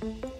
Thank you.